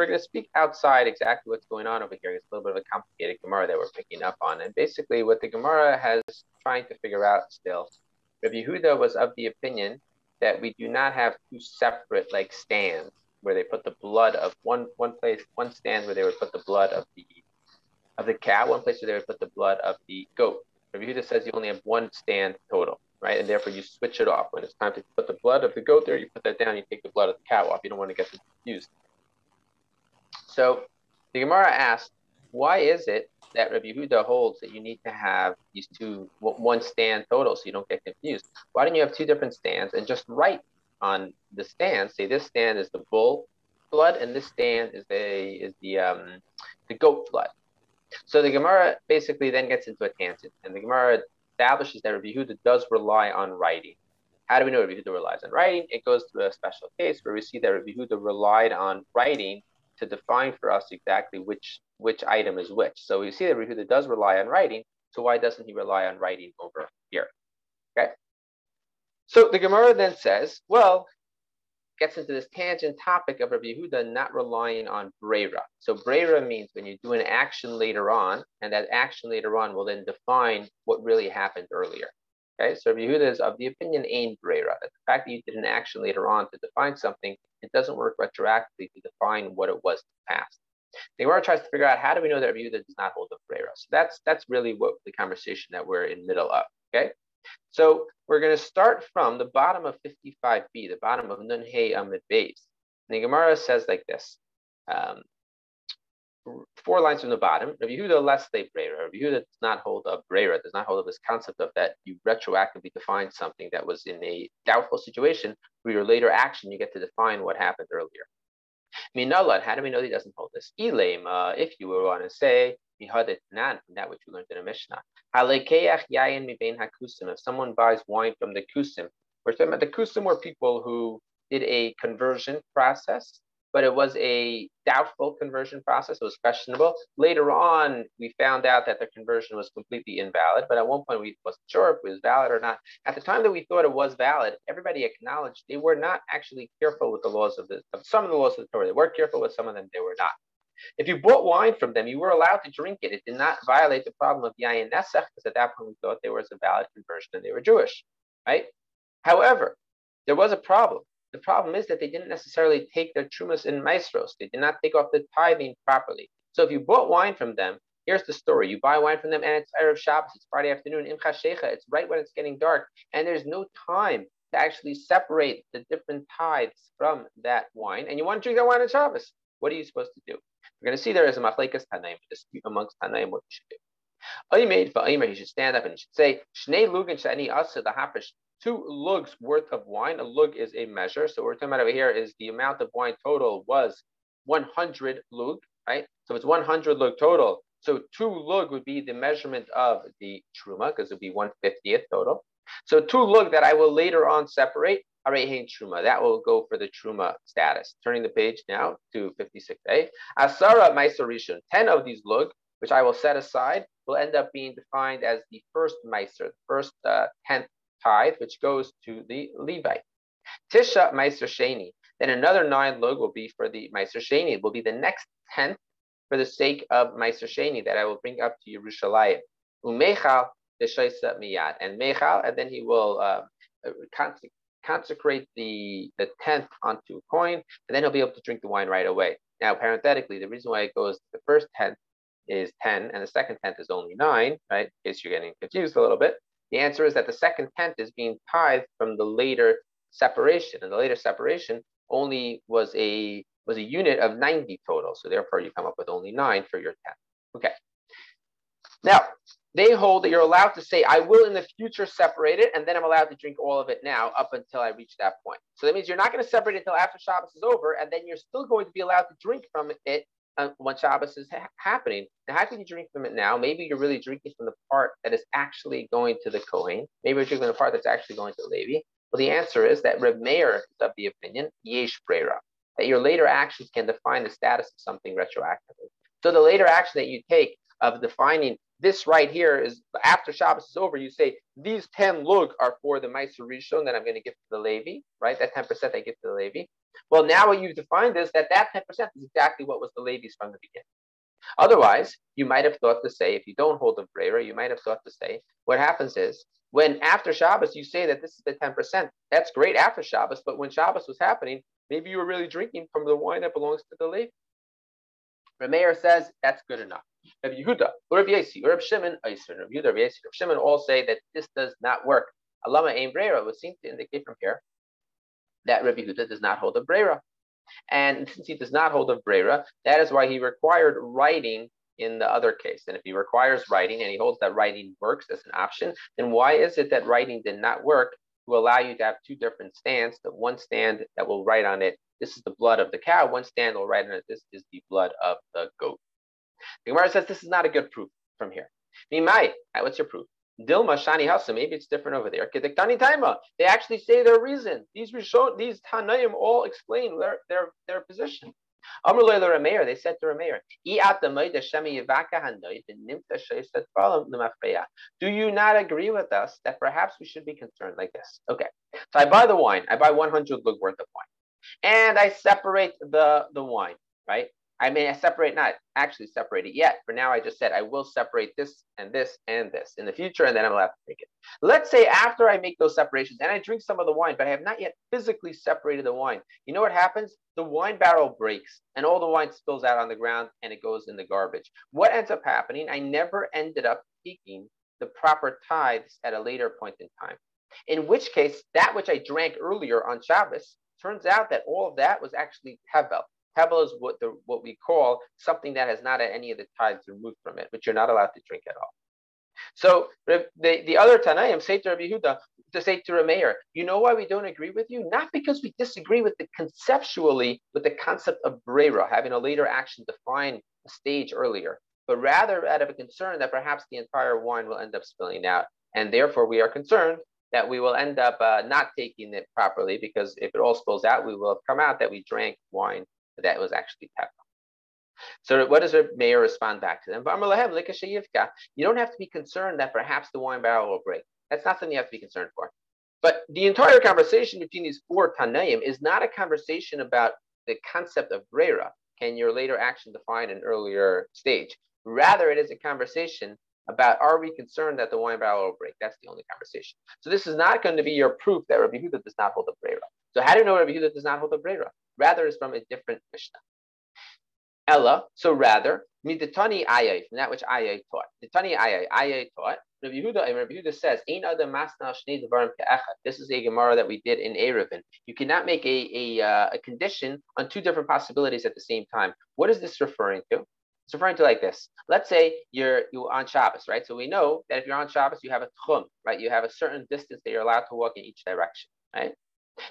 we're going to speak outside exactly what's going on over here. It's a little bit of a complicated Gemara that we're picking up on. And basically, what the Gemara has trying to figure out still, Rabbi Yehuda was of the opinion that we do not have two separate like stands where they put the blood of one one place, one stand where they would put the blood of the of the cow, one place where they would put the blood of the goat. Rabbi Yehuda says you only have one stand total, right? And therefore you switch it off. When it's time to put the blood of the goat there, you put that down, you take the blood of the cow off. You don't want to get confused. So the Gemara asks, why is it that Rabbi Yehuda holds that you need to have these two one stand total so you don't get confused? Why don't you have two different stands and just write on the stand, say this stand is the bull blood and this stand is the is the um, the goat blood. So the Gemara basically then gets into a tangent, and the Gemara establishes that Rabbi Yehuda does rely on writing. How do we know Rabbi Yehuda relies on writing? It goes to a special case where we see that Rabbi Yehuda relied on writing to define for us exactly which which item is which. So we see that Rabbi Yehuda does rely on writing. So why doesn't he rely on writing over here? Okay. So the Gemara then says, well, gets into this tangent topic of Rabbi Yehuda not relying on brera. So brera means when you do an action later on, and that action later on will then define what really happened earlier. Okay, so Rabbi Yehuda is of the opinion ain brera, that the fact that you did an action later on to define something, it doesn't work retroactively to define what it was in the past. The Gemara tries to figure out how do we know that a view that does not hold the brera. So that's that's really what the conversation that we're in middle of. Okay. So we're going to start from the bottom of 55b, the bottom of Nun Hey Amud Beis. The Gemara says like this. Um, four lines from the bottom. Rabbi Yehuda less they brera. Rabbi Yehuda does not hold of brera, does not hold of this concept of that you retroactively define something that was in a doubtful situation where your later action you get to define what happened earlier. Minalad, how do we know he doesn't hold this? Elaim, uh, if you were want to say Nan, from that which we learned in the Mishnah. yayin mibein hakusim. If someone buys wine from the kusim, we're talking about the kusim were people who did a conversion process, but it was a doubtful conversion process. It was questionable. Later on, we found out that the conversion was completely invalid, but at one point we wasn't sure if it was valid or not. At the time that we thought it was valid, everybody acknowledged they were not actually careful with the laws of the of some of the laws of the Torah. They were careful with some of them, they were not. If you bought wine from them, you were allowed to drink it. It did not violate the problem of Yayin Nesech, because at that point we thought there was a valid conversion and they were Jewish, right? However, there was a problem. The problem is that they didn't necessarily take their trumas in maasros. They did not take off the tithing properly. So if you bought wine from them, here's the story. You buy wine from them and it's Erev Shabbos, it's Friday afternoon, Imcha Shecha, it's right when it's getting dark, and there's no time to actually separate the different tithes from that wine, and you want to drink that wine on Shabbos. What are you supposed to do? We're going to see there is a machlekes tanaim, a dispute amongst tanaim what you should do. Aymed for he should stand up and he should say, Shnei lugin shani asa the hafish, two lugs worth of wine. A lug is a measure. So we're talking about over here is the amount of wine total was 100 lug, right? So it's 100 lug total. So two lug would be the measurement of the truma because it would be 150th total. So two lug that I will later on separate Arehin Truma. That will go for the Truma status. Turning the page now to 56a. Asara Meiser 10 of these lug, which I will set aside, will end up being defined as the first Meiser, the first uh, 10th tithe, which goes to the Levite. Tisha Meiser Sheni. Then another nine lug will be for the Meiser Sheni. It will be the next 10th for the sake of Meiser Sheni that I will bring up to Yerushalayim. Umechal the Miyad. And Mechal, and then he will uh, consecrate the, the tenth onto a coin, and then he'll be able to drink the wine right away. Now, parenthetically, the reason why it goes the first tenth is 10 and the second tenth is only 9, right? In case you're getting confused a little bit. The answer is that the second tenth is being tithed from the later separation, and the later separation only was a was a unit of 90 total. So therefore, you come up with only 9 for your tenth. Okay. Now, they hold that you're allowed to say, I will in the future separate it, and then I'm allowed to drink all of it now up until I reach that point. So that means you're not going to separate it until after Shabbos is over, and then you're still going to be allowed to drink from it when Shabbos is ha- happening. Now, how can you drink from it now? Maybe you're really drinking from the part that is actually going to the Kohen. Maybe you're drinking the part that's actually going to the Levi. Well, the answer is that Reb Meir is of the opinion, yesh brera, that your later actions can define the status of something retroactively. So the later action that you take of defining this right here is after Shabbos is over, you say these 10 lug are for the Meiser Rishon that I'm going to give to the Levi, right? That 10% I give to the Levi. Well, now what you've defined is that that 10% is exactly what was the Levi's from the beginning. Otherwise, you might have thought to say, if you don't hold the Brera, you might have thought to say, what happens is when after Shabbos you say that this is the 10%, that's great after Shabbos, but when Shabbos was happening, maybe you were really drinking from the wine that belongs to the Levi. Rameir says that's good enough. Rabbi Yehuda, Rabbi Yasi, Rabbi Shimon, Eiser, Rabbi Yehuda, Rabbi Yasi, Rabbi Shimon all say that this does not work. Alama Ein Brera would seem to indicate from here that Rabbi Yehuda does not hold a Brera. And since he does not hold a Brera, that is why he required writing in the other case. And if he requires writing and he holds that writing works as an option, then why is it that writing did not work to allow you to have two different stands? The one stand that will write on it, this is the blood of the cow. One stand will write on it, this is the blood of the goat. The Gemara says this is not a good proof from here. Mimai, uh, what's your proof? Dilma Shani Hasa, maybe it's different over there. Kedektani Taima, they actually say their reason. These Rishon, these Tanaim all explain their their, their position. Amrulay Rameir, they said to Rameir, Do you not agree with us that perhaps we should be concerned like this? Okay. So I buy the wine, I buy 100 lug worth of wine. And I separate the, the wine, right? I may separate, not actually separate it yet. For now, I just said I will separate this and this and this in the future, and then I'm allowed to take it. Let's say after I make those separations and I drink some of the wine, but I have not yet physically separated the wine. You know what happens? The wine barrel breaks and all the wine spills out on the ground and it goes in the garbage. What ends up happening? I never ended up taking the proper tithes at a later point in time. In which case, that which I drank earlier on Shabbos turns out that all of that was actually tevel. Tevel is what the what we call something that has not any of the tithes removed from it, which you're not allowed to drink at all. So the, the other Tanaim say to Rabbi Yehuda, to say to Rameir, you know why we don't agree with you? Not because we disagree with the conceptually with the concept of brera, having a later action define a stage earlier, but rather out of a concern that perhaps the entire wine will end up spilling out, and therefore we are concerned that we will end up uh, not taking it properly because if it all spills out, we will have come out that we drank wine that was actually tefa. So what does the mayor respond back to them? You don't have to be concerned that perhaps the wine barrel will break. That's not something you have to be concerned for. But the entire conversation between these four Tanaim is not a conversation about the concept of Brera. Can your later action define an earlier stage? Rather, it is a conversation about are we concerned that the wine barrel will break? That's the only conversation. So this is not going to be your proof that Rabbi Huda does not hold the Brera. So how do you know Rabbi Huda does not hold the Brera? Rather, is from a different Mishnah. Ella, so rather, miditani ayay, from that which ayay taught. Miditani ayay, ayay taught. Rabbi Yehuda, Rabbi Yehuda says, "Ein adam masna shnei devarim ke'echad." This is a gemara that we did in Eruvin. You cannot make a a, uh, a condition on two different possibilities at the same time. What is this referring to? It's referring to like this. Let's say you're you're on Shabbos, right? So we know that if you're on Shabbos, you have a tchum, right? You have a certain distance that you're allowed to walk in each direction, right?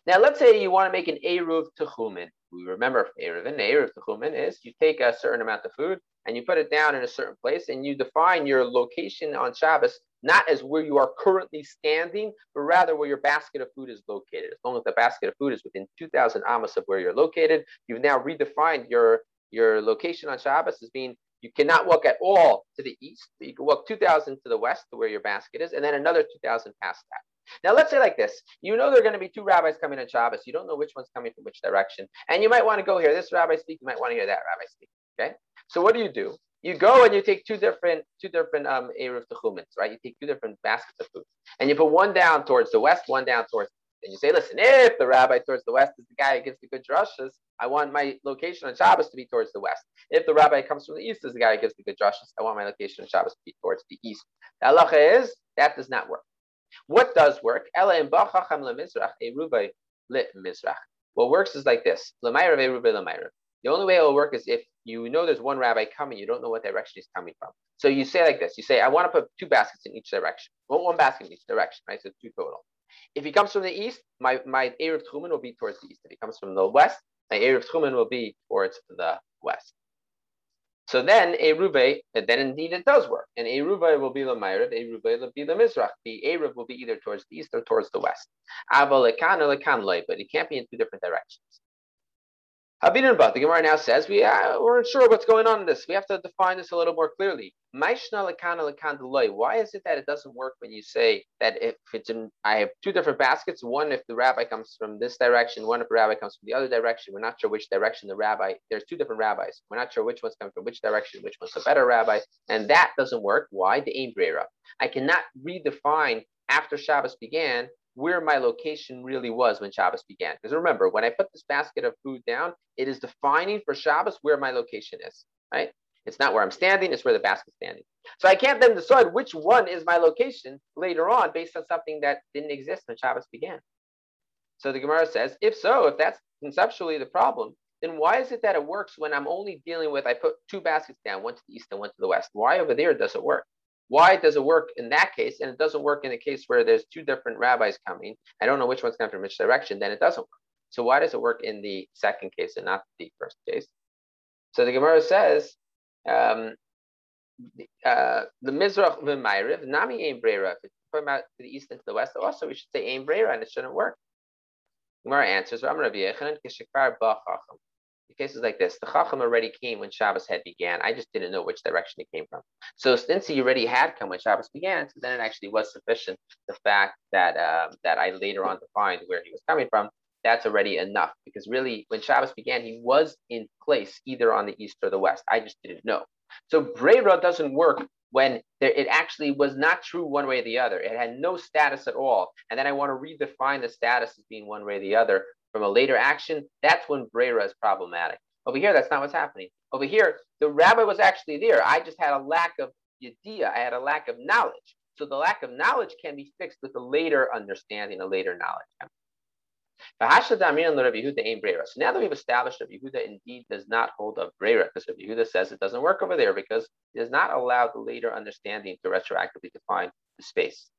Now, let's say you want to make an Eruv Techumin. We remember Eruv and Eruv Techumin is you take a certain amount of food and you put it down in a certain place and you define your location on Shabbos not as where you are currently standing, but rather where your basket of food is located. As long as the basket of food is within 2,000 amos of where you're located, you've now redefined your, your location on Shabbos as being you cannot walk at all to the east, you can walk 2,000 to the west to where your basket is, and then another 2,000 past that. Now, let's say like this you know there are going to be two rabbis coming on Shabbos. You don't know which one's coming from which direction. And you might want to go here. This rabbi speak, you might want to hear that rabbi speak. Okay. So, what do you do? You go and you take two different two different um Eruv Techumins, right? You take two different baskets of food, and you put one down towards the west, one down towards. And you say, listen, if the rabbi towards the west is the guy who gives the good drushes, I want my location on Shabbos to be towards the west. If the rabbi comes from the east is the guy who gives the good drushes, I want my location on Shabbos to be towards the east. The halacha is that does not work. What does work? What works is like this. The only way it will work is if you know there's one rabbi coming, you don't know what direction he's coming from. So you say like this: you say, I want to put two baskets in each direction. Well, one basket in each direction, right? So two total. If he comes from the east, my my Eruv Techumin will be towards the east. If he comes from the west, my Eruv Techumin will be towards the west. So then Eruve, then indeed it does work. And Eruve will be the Ma'ariv, Eruve will be the Mizrach. The Eruv will be either towards the east or towards the west. Aval lekan or lekan but it can't be in two different directions. Habinin but the Gemara now says we uh, we're unsure what's going on in this. We have to define this a little more clearly. Why is it that it doesn't work when you say that if it's in I have two different baskets, one if the rabbi comes from this direction, one if the rabbi comes from the other direction. We're not sure which direction the rabbi. There's two different rabbis. We're not sure which one's coming from which direction, which one's a better rabbi, and that doesn't work. Why? The aim. I cannot redefine after Shabbos began where my location really was when Shabbos began. Because remember, when I put this basket of food down, it is defining for Shabbos where my location is, right? It's not where I'm standing, it's where the basket's standing. So I can't then decide which one is my location later on based on something that didn't exist when Shabbos began. So the Gemara says, if so, if that's conceptually the problem, then why is it that it works when I'm only dealing with, I put two baskets down, one to the east and one to the west? Why over there does it work? Why does it work in that case and it doesn't work in the case where there's two different rabbis coming? I don't know which one's coming from which direction, then it doesn't work. So why does it work in the second case and not the first case? So the Gemara says, um, uh, the Mizrach v'mayriv, nami aim brera. If it's talking about to the east and to the west, also we should say aim brera and it shouldn't work. Gemara answers, Ram Rabbi ba'chacham cases like this, the Chacham already came when Shabbos had began. I just didn't know which direction it came from. So since he already had come when Shabbos began, so then it actually was sufficient. The fact that um, that I later on defined where he was coming from, that's already enough. Because really, when Shabbos began, he was in place either on the east or the west. I just didn't know. So Brera doesn't work when there, it actually was not true one way or the other. It had no status at all. And then I want to redefine the status as being one way or the other from a later action, that's when Brera is problematic. Over here, that's not what's happening. Over here, the rabbi was actually there. I just had a lack of idea. I had a lack of knowledge. So the lack of knowledge can be fixed with a later understanding, a later knowledge. So now that we've established that Yehuda indeed does not hold a Brera, because Yehuda says it doesn't work over there because it does not allow the later understanding to retroactively define the space.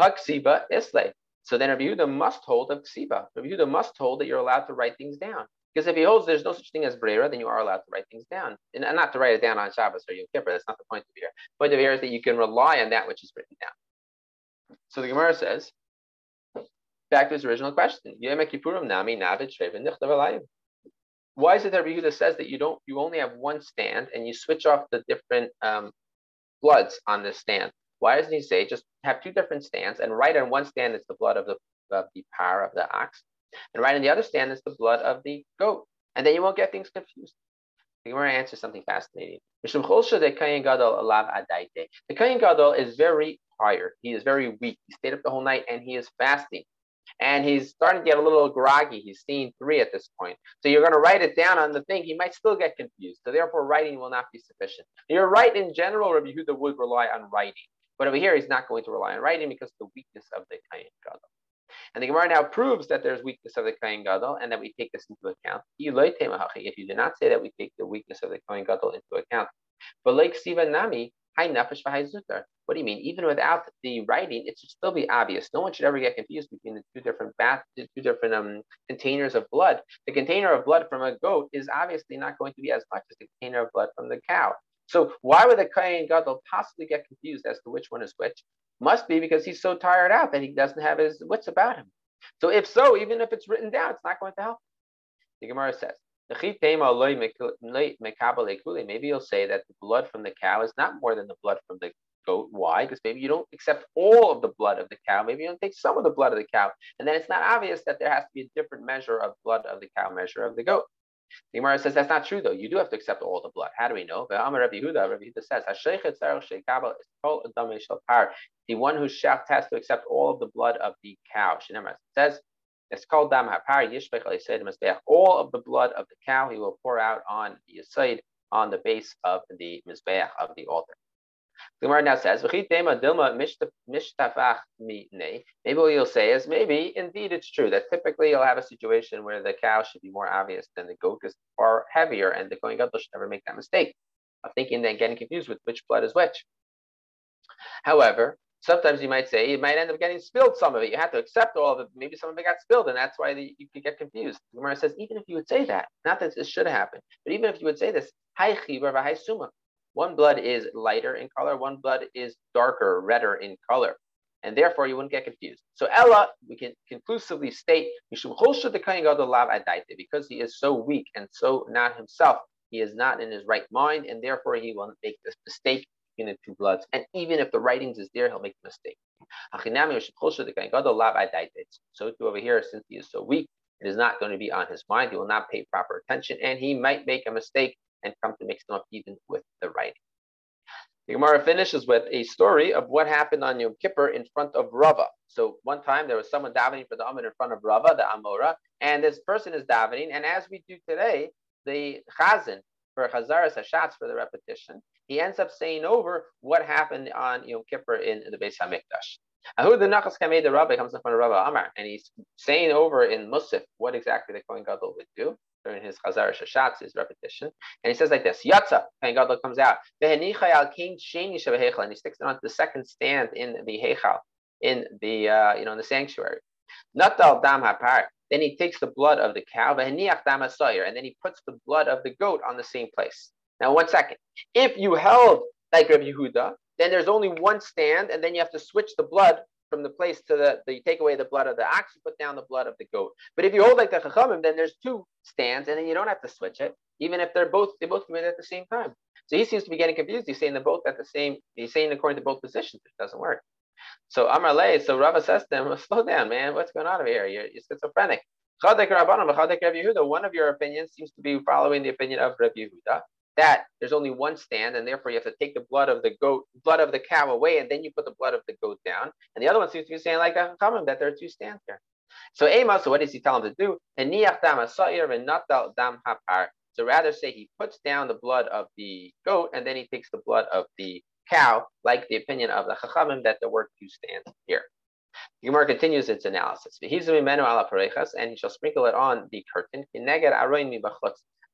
Haksiba Isle. So then Rabbi Yehuda must hold of ksiba. Rabbi Yehuda must hold that you're allowed to write things down. Because if he holds there's no such thing as brera, then you are allowed to write things down. And not to write it down on Shabbos or Yom Kippur. That's not the point of here. The point of here is that you can rely on that which is written down. So the Gemara says, back to his original question. Why is it that Rabbi Yehuda says that you don't you only have one stand and you switch off the different um, bloods on this stand? Why doesn't he say just have two different stands and right on one stand is the blood of the of the power of the ox, and right on the other stand is the blood of the goat, and then you won't get things confused. The Gemara answers something fascinating. The Kohen Gadol is very tired. He is very weak. He stayed up the whole night and he is fasting. And he's starting to get a little groggy. He's seeing three at this point. So you're going to write it down on the thing. He might still get confused. So therefore, writing will not be sufficient. You're right in general, Rabbi Huda would rely on writing. But over here, he's not going to rely on writing because of the weakness of the Kohen Gadol. And the Gemara now proves that there's weakness of the Kohen Gadol and that we take this into account. If you do not say that we take the weakness of the Kohen Gadol into account. But like Siva Nami, Zutar. What do you mean? Even without the writing, it should still be obvious. No one should ever get confused between the two different bath, the two different um, containers of blood. The container of blood from a goat is obviously not going to be as much as the container of blood from the cow. So why would the Kohen Gadol possibly get confused as to which one is which? Must be because he's so tired out that he doesn't have his wits about him. So if so, even if it's written down, it's not going to help. The Gemara says, maybe you'll say that the blood from the cow is not more than the blood from the goat. Why? Because maybe you don't accept all of the blood of the cow. Maybe you don't take some of the blood of the cow. And then it's not obvious that there has to be a different measure of blood of the cow, measure of the goat. The Gemara says that's not true though. You do have to accept all the blood. How do we know? But Rabbi Yehuda, Rabbi Yehuda says, the one who shecht has to accept all of the blood of the cow. It says, it's called dam hapar yishbech All of the blood of the cow he will pour out on the side on the base of the mizbeach of the altar. The Gemara now says, Maybe what you'll say is, maybe indeed it's true that typically you'll have a situation where the cow should be more obvious than the goat is far heavier, and the Kohen Gadol should never make that mistake of thinking and getting confused with which blood is which. However, sometimes you might say you might end up getting spilled some of it. You have to accept all of it. Maybe some of it got spilled, and that's why the, you could get confused. The Gemara says, even if you would say that, not that this should happen, but even if you would say this, hi suma, one blood is lighter in color, one blood is darker, redder in color. and therefore you wouldn't get confused. So Ella, we can conclusively state because he is so weak and so not himself, he is not in his right mind, and therefore he will make this mistake in the two bloods. And even if the writings is there, he'll make a mistake. So too over here, since he is so weak, it is not going to be on his mind. He will not pay proper attention, and he might make a mistake and come to them up even with the writing. The Gemara finishes with a story of what happened on Yom Kippur in front of Rava. So one time there was someone davening for the Amud in front of Rava, the Amora, and this person is davening. And as we do today, the Chazan for Chazaras Hashatz for the repetition, he ends up saying over what happened on Yom Kippur in the Beis Hamikdash. Ahud the Nachas Kamei the Rabbi comes in front of Rabbi Amar, and he's saying over in Musaf what exactly the Kohen Gadol would do during his Chazaras Hashatz, his repetition. And he says like this, Yatza, Kohen Gadol comes out, and he sticks it onto the second stand in the Heichal, in the, uh, you know, in the sanctuary. Natal Dam Hapar, then he takes the blood of the cow, and then he puts the blood of the goat on the same place. Now, one second. If you held like Rabbi Yehuda, then there's only one stand, and then you have to switch the blood from the place to the, the you take away the blood of the ox, you put down the blood of the goat. But if you hold like the chachamim, then there's two stands, and then you don't have to switch it, even if they're both they both committed at the same time. So he seems to be getting confused. He's saying they're both at the same. He's saying according to both positions, it doesn't work. So Amar Le, so Rava says to him, "Slow down, man. What's going on over here? You're, you're schizophrenic." One of your opinions seems to be following the opinion of Rabbi Yehuda, that there's only one stand, and therefore you have to take the blood of the goat, blood of the cow away, and then you put the blood of the goat down. And the other one seems to be saying like uh, a comment that there are two stands here. So Ema, so what does he tell him to do? So rather say he puts down the blood of the goat and then he takes the blood of the cow, like the opinion of the Chachamim that there were two stands here. The Gemara continues its analysis. And he shall sprinkle it on the curtain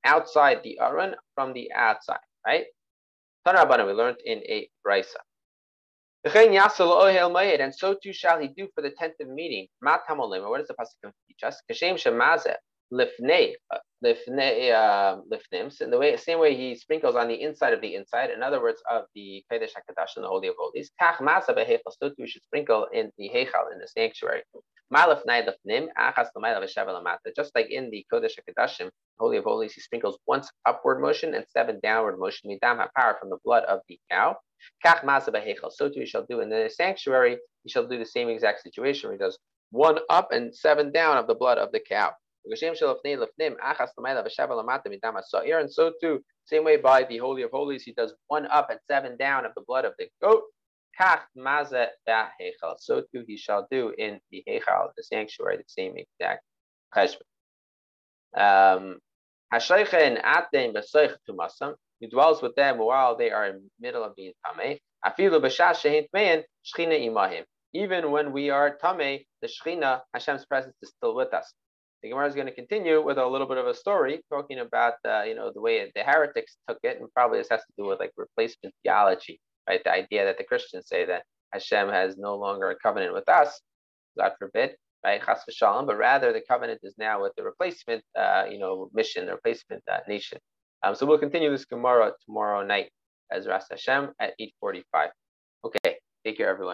outside the aron from the outside, right? Tanabana, we learned in a brisa. And so too shall he do for the tent of meeting. What does the pasuk teach us? Lifnei uh, lifnims in the way same way he sprinkles on the inside of the inside. In other words, of the kodesh hakadosh in the holy of holies. Kach masa too we should sprinkle in the heichal in the sanctuary. Just like in the Kodesh HaKadoshim, Holy of Holies, he sprinkles once upward motion and seven downward motion, midam power from the blood of the cow. So too he shall do in the sanctuary, he shall do the same exact situation where he does one up and seven down of the blood of the cow. And so too, same way by the Holy of Holies, he does one up and seven down of the blood of the goat. So too he shall do in the Heichal, the sanctuary, the same exact cheshbon. Um, he dwells with them while they are in the middle of being tameh. Even when we are tameh, the Shechina, Hashem's presence is still with us. The Gemara is going to continue with a little bit of a story talking about you know the way the heretics took it, and probably this has to do with like replacement theology, right? The idea that the Christians say that Hashem has no longer a covenant with us, God forbid, right? Chas v'shalom, but rather the covenant is now with the replacement, uh, you know, mission, the replacement uh, nation. Um, so we'll continue this Gemara tomorrow night as Ras Hashem at 8:45. Okay, take care, everyone.